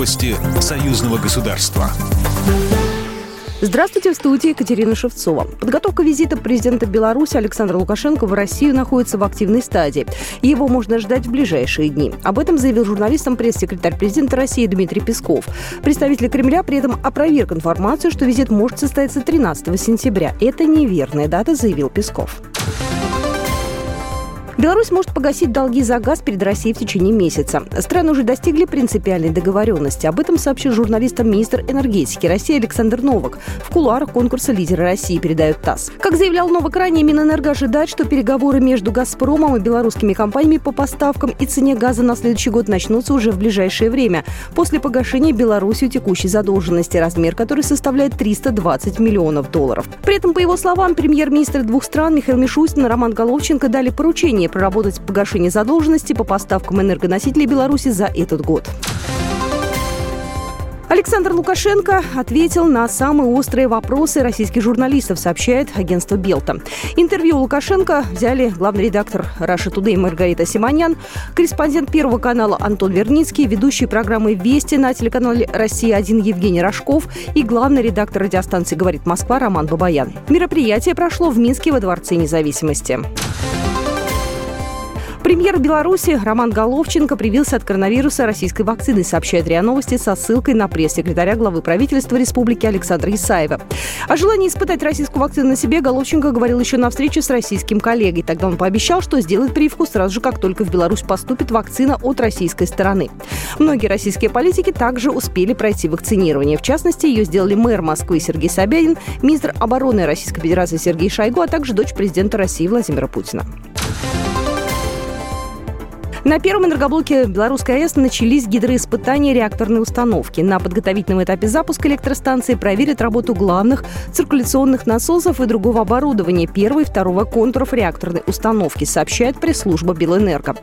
Новости союзного государства. Здравствуйте, в студии Екатерина Шевцова. Подготовка визита президента Беларуси Александра Лукашенко в Россию находится в активной стадии. Его можно ждать в ближайшие дни. Об этом заявил журналистам пресс-секретарь президента России Дмитрий Песков. Представитель Кремля при этом опроверг информацию, что визит может состояться 13 сентября. Это неверная дата, заявил Песков. Беларусь может погасить долги за газ перед Россией в течение месяца. Страны уже достигли принципиальной договоренности. Об этом сообщил журналистам министр энергетики России Александр Новак. В кулуарах конкурса «Лидеры России» передают ТАСС. Как заявлял Новак ранее, Минэнерго ожидает, что переговоры между «Газпромом» и белорусскими компаниями по поставкам и цене газа на следующий год начнутся уже в ближайшее время, после погашения Беларусью текущей задолженности, размер которой составляет 320 миллионов долларов. При этом, по его словам, премьер-министр двух стран Михаил Мишустин и Роман Головченко дали поручение проработать погашение задолженности по поставкам энергоносителей Беларуси за этот год. Александр Лукашенко ответил на самые острые вопросы российских журналистов, сообщает агентство Белта. Интервью Лукашенко взяли главный редактор Раша Тудей Маргарита Симонян, корреспондент Первого канала Антон Верницкий, ведущий программы «Вести» на телеканале «Россия-1» Евгений Рожков и главный редактор радиостанции «Говорит Москва» Роман Бабаян. Мероприятие прошло в Минске во Дворце независимости. Премьер Беларуси Роман Головченко привился от коронавируса российской вакцины, сообщает РИА Новости со ссылкой на пресс-секретаря главы правительства Республики Александра Исаева. О желании испытать российскую вакцину на себе Головченко говорил еще на встрече с российским коллегой. Тогда он пообещал, что сделает прививку сразу же, как только в Беларусь поступит вакцина от российской стороны. Многие российские политики также успели пройти вакцинирование. В частности, ее сделали мэр Москвы Сергей Собянин, министр обороны Российской Федерации Сергей Шойгу, а также дочь президента России Владимира Путина. На первом энергоблоке Белорусской АЭС начались гидроиспытания реакторной установки. На подготовительном этапе запуска электростанции проверят работу главных циркуляционных насосов и другого оборудования первого и второго контуров реакторной установки, сообщает пресс-служба Белэнерго.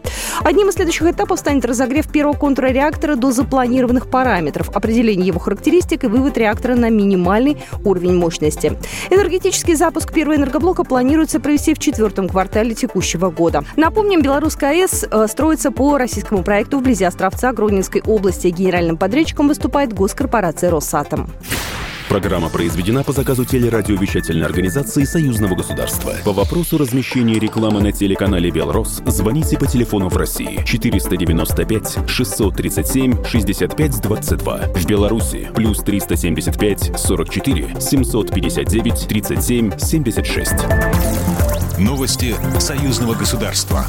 Одним из следующих этапов станет разогрев первого контура реактора до запланированных параметров, определение его характеристик и вывод реактора на минимальный уровень мощности. Энергетический запуск первого энергоблока планируется провести в четвертом квартале текущего года. Напомним, Белорусская АЭС э, строит строится по российскому проекту вблизи Островца Гродненской области. Генеральным подрядчиком выступает госкорпорация «Росатом». Программа произведена по заказу телерадиовещательной организации Союзного государства. По вопросу размещения рекламы на телеканале «Белрос» звоните по телефону в России 495 637 65 22. В Беларуси плюс 375 44 759 37 76. Новости Союзного государства.